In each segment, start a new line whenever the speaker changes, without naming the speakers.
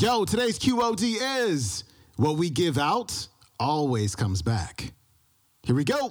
Yo, today's QOD is what we give out always comes back. Here we go.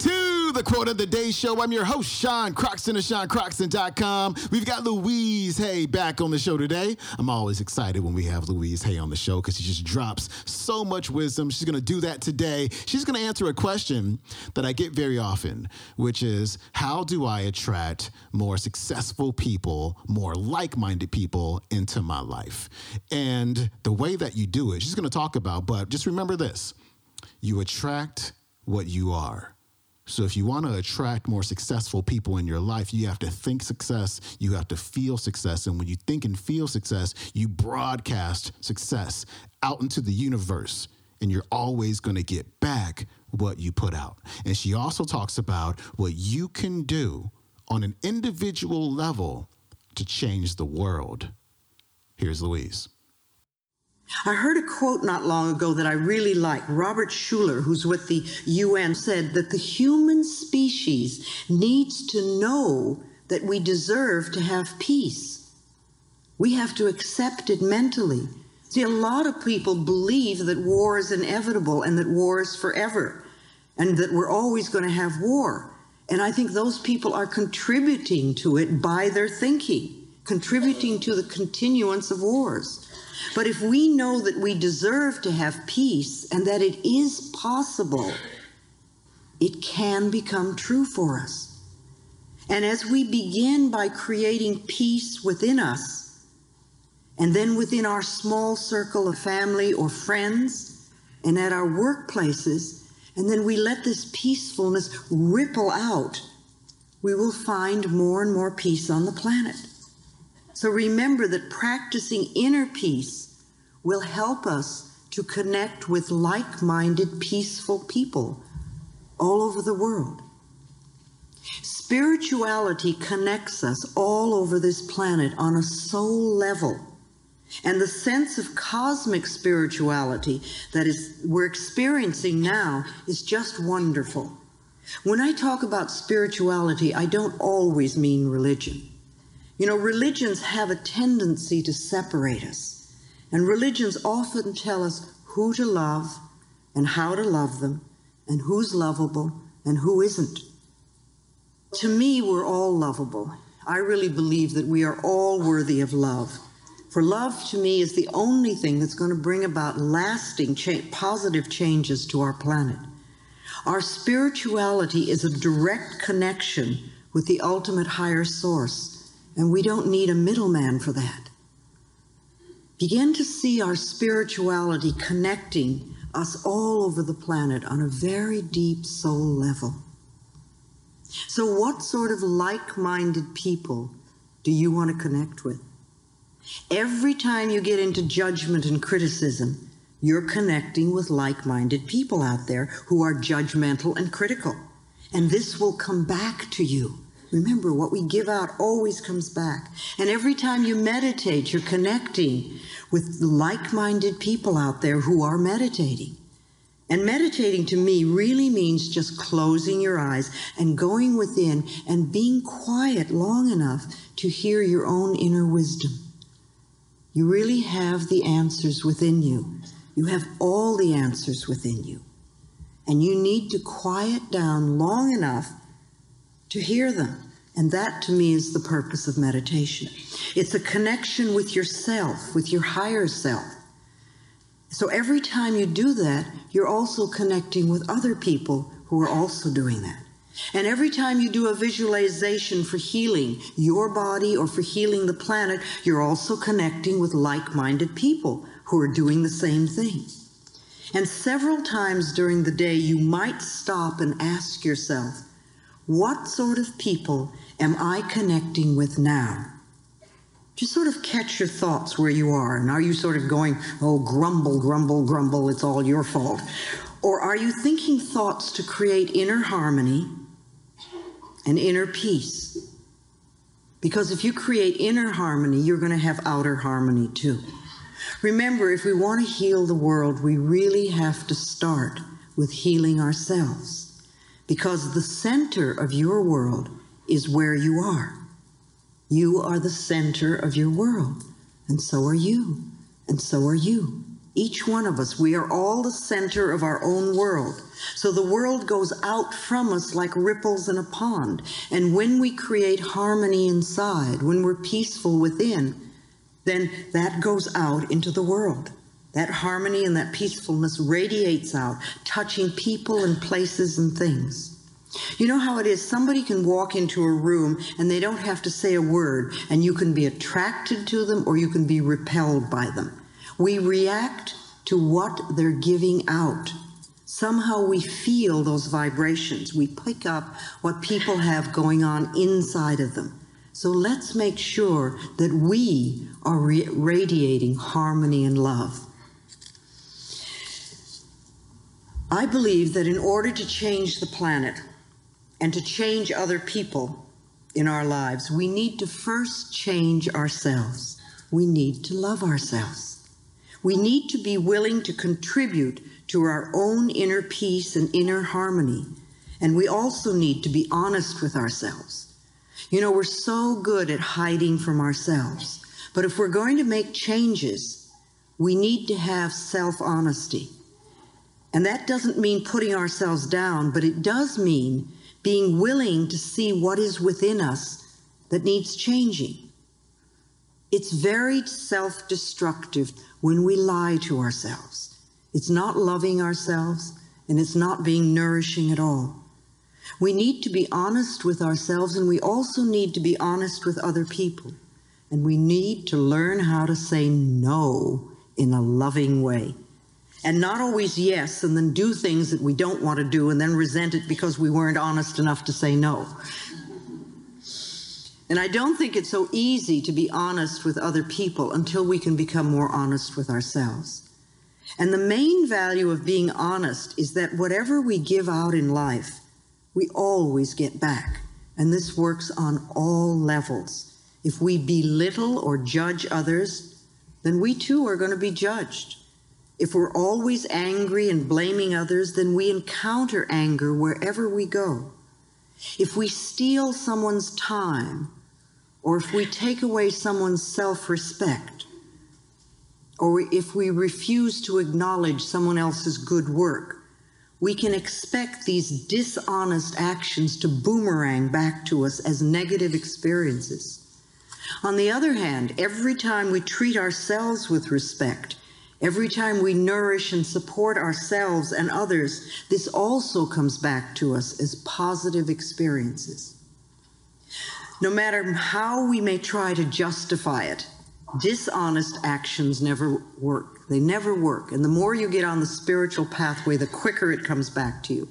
To the Quote of the Day Show. I'm your host, Sean Croxton of SeanCroxton.com. We've got Louise Hay back on the show today. I'm always excited when we have Louise Hay on the show because she just drops so much wisdom. She's going to do that today. She's going to answer a question that I get very often, which is how do I attract more successful people, more like minded people into my life? And the way that you do it, she's going to talk about, but just remember this you attract what you are. So if you want to attract more successful people in your life, you have to think success, you have to feel success. And when you think and feel success, you broadcast success out into the universe. And you're always going to get back what you put out. And she also talks about what you can do on an individual level to change the world. Here's Louise.
I heard a quote not long ago that I really like. Robert Schuller, who's with the UN, said that the human species needs to know that we deserve to have peace. We have to accept it mentally. See, a lot of people believe that war is inevitable and that war is forever and that we're always going to have war. And I think those people are contributing to it by their thinking, contributing to the continuance of wars. But if we know that we deserve to have peace and that it is possible, it can become true for us. And as we begin by creating peace within us, and then within our small circle of family or friends, and at our workplaces, and then we let this peacefulness ripple out, we will find more and more peace on the planet. So remember that practicing inner peace will help us to connect with like minded, peaceful people all over the world. Spirituality connects us all over this planet on a soul level. And the sense of cosmic spirituality that is we're experiencing now is just wonderful. When I talk about spirituality, I don't always mean religion. You know, religions have a tendency to separate us. And religions often tell us who to love and how to love them and who's lovable and who isn't. To me, we're all lovable. I really believe that we are all worthy of love. For love to me is the only thing that's going to bring about lasting cha- positive changes to our planet. Our spirituality is a direct connection with the ultimate higher source and we don't need a middleman for that. Begin to see our spirituality connecting us all over the planet on a very deep soul level. So, what sort of like minded people do you want to connect with? Every time you get into judgment and criticism, you're connecting with like minded people out there who are judgmental and critical. And this will come back to you. Remember, what we give out always comes back. And every time you meditate, you're connecting with like minded people out there who are meditating. And meditating to me really means just closing your eyes and going within and being quiet long enough to hear your own inner wisdom. You really have the answers within you. You have all the answers within you. And you need to quiet down long enough to hear them. And that to me is the purpose of meditation. It's a connection with yourself, with your higher self. So every time you do that, you're also connecting with other people who are also doing that. And every time you do a visualization for healing your body or for healing the planet, you're also connecting with like minded people who are doing the same thing. And several times during the day, you might stop and ask yourself, what sort of people am I connecting with now Just sort of catch your thoughts where you are. And are you sort of going, oh, grumble, grumble, grumble, it's all your fault? Or are you thinking thoughts to create inner harmony and inner peace? Because if you create inner harmony, you're going to have outer harmony too. Remember, if we want to heal the world, we really have to start with healing ourselves. Because the center of your world is where you are. You are the center of your world, and so are you, and so are you. Each one of us, we are all the center of our own world. So the world goes out from us like ripples in a pond. And when we create harmony inside, when we're peaceful within, then that goes out into the world. That harmony and that peacefulness radiates out, touching people and places and things. You know how it is? Somebody can walk into a room and they don't have to say a word, and you can be attracted to them or you can be repelled by them. We react to what they're giving out. Somehow we feel those vibrations. We pick up what people have going on inside of them. So let's make sure that we are radiating harmony and love. I believe that in order to change the planet, and to change other people in our lives, we need to first change ourselves. We need to love ourselves. We need to be willing to contribute to our own inner peace and inner harmony. And we also need to be honest with ourselves. You know, we're so good at hiding from ourselves. But if we're going to make changes, we need to have self honesty. And that doesn't mean putting ourselves down, but it does mean being willing to see what is within us that needs changing. It's very self destructive when we lie to ourselves. It's not loving ourselves and it's not being nourishing at all. We need to be honest with ourselves and we also need to be honest with other people. And we need to learn how to say no in a loving way and not always yes, and then do things that we don't want to do and then resent it because we weren't honest enough to say no. And I don't think it's so easy to be honest with other people until we can become more honest with ourselves. And the main value of being honest is that whatever we give out in life, we always get back. And this works on all levels. If we belittle or judge others, then we too are going to be judged. If we're always angry and blaming others, then we encounter anger wherever we go. If we steal someone's time, or if we take away someone's self respect, or if we refuse to acknowledge someone else's good work, we can expect these dishonest actions to boomerang back to us as negative experiences. On the other hand, every time we treat ourselves with respect, Every time we nourish and support ourselves and others, this also comes back to us as positive experiences. No matter how we may try to justify it, dishonest actions never work. They never work. And the more you get on the spiritual pathway, the quicker it comes back to you.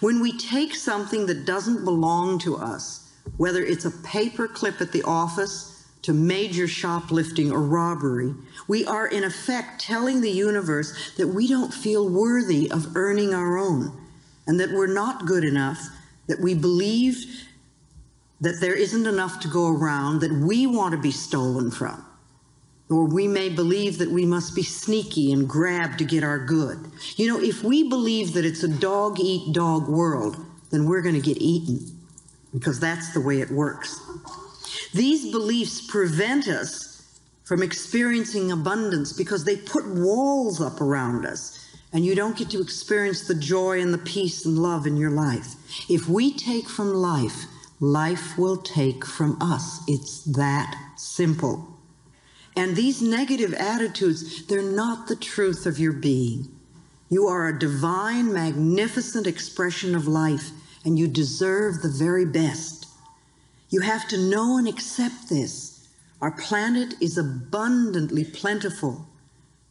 When we take something that doesn't belong to us, whether it's a paper clip at the office, to major shoplifting or robbery, we are in effect telling the universe that we don't feel worthy of earning our own and that we're not good enough, that we believe that there isn't enough to go around, that we want to be stolen from. Or we may believe that we must be sneaky and grab to get our good. You know, if we believe that it's a dog eat dog world, then we're going to get eaten because that's the way it works. These beliefs prevent us from experiencing abundance because they put walls up around us and you don't get to experience the joy and the peace and love in your life. If we take from life, life will take from us. It's that simple. And these negative attitudes, they're not the truth of your being. You are a divine, magnificent expression of life, and you deserve the very best. You have to know and accept this. Our planet is abundantly plentiful,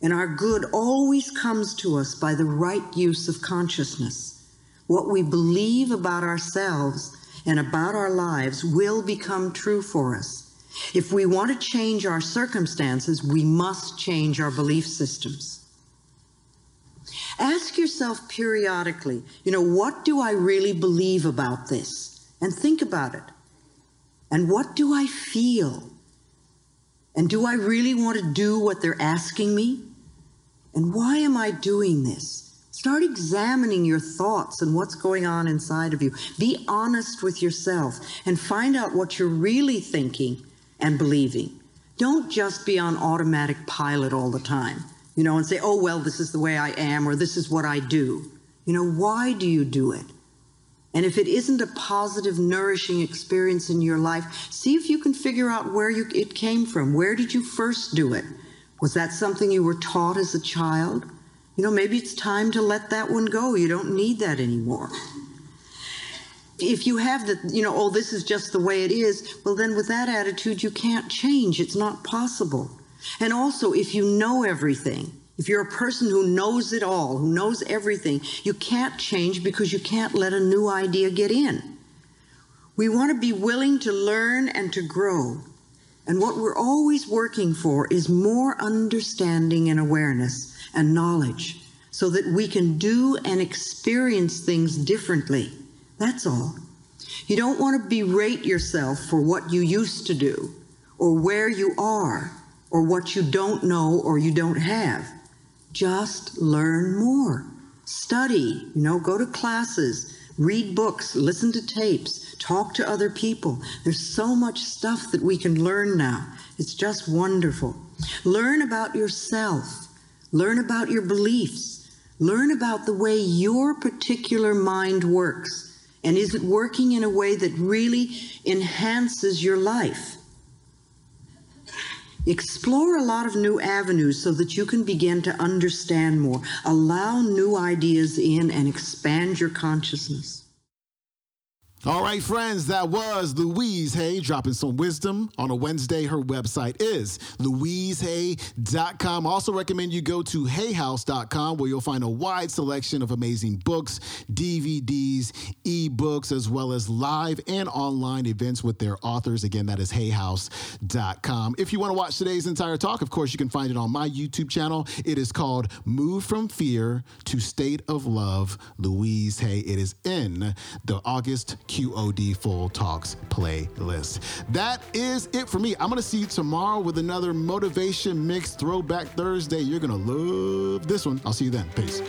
and our good always comes to us by the right use of consciousness. What we believe about ourselves and about our lives will become true for us. If we want to change our circumstances, we must change our belief systems. Ask yourself periodically, you know, what do I really believe about this? And think about it. And what do I feel? And do I really want to do what they're asking me? And why am I doing this? Start examining your thoughts and what's going on inside of you. Be honest with yourself and find out what you're really thinking and believing. Don't just be on automatic pilot all the time, you know, and say, oh, well, this is the way I am or this is what I do. You know, why do you do it? And if it isn't a positive, nourishing experience in your life, see if you can figure out where you, it came from. Where did you first do it? Was that something you were taught as a child? You know, maybe it's time to let that one go. You don't need that anymore. If you have the, you know, oh, this is just the way it is, well, then with that attitude, you can't change. It's not possible. And also, if you know everything, if you're a person who knows it all, who knows everything, you can't change because you can't let a new idea get in. We want to be willing to learn and to grow. And what we're always working for is more understanding and awareness and knowledge so that we can do and experience things differently. That's all. You don't want to berate yourself for what you used to do, or where you are, or what you don't know or you don't have. Just learn more. Study, you know, go to classes, read books, listen to tapes, talk to other people. There's so much stuff that we can learn now. It's just wonderful. Learn about yourself. Learn about your beliefs. Learn about the way your particular mind works. And is it working in a way that really enhances your life? Explore a lot of new avenues so that you can begin to understand more. Allow new ideas in and expand your consciousness.
All right, friends, that was Louise Hay dropping some wisdom on a Wednesday. Her website is louisehay.com. Also recommend you go to hayhouse.com where you'll find a wide selection of amazing books, DVDs, ebooks, as well as live and online events with their authors. Again, that is hayhouse.com. If you want to watch today's entire talk, of course, you can find it on my YouTube channel. It is called Move from Fear to State of Love, Louise Hay. It is in the August QOD Full Talks playlist. That is it for me. I'm going to see you tomorrow with another Motivation Mix Throwback Thursday. You're going to love this one. I'll see you then. Peace.